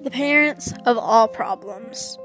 The parents of all problems.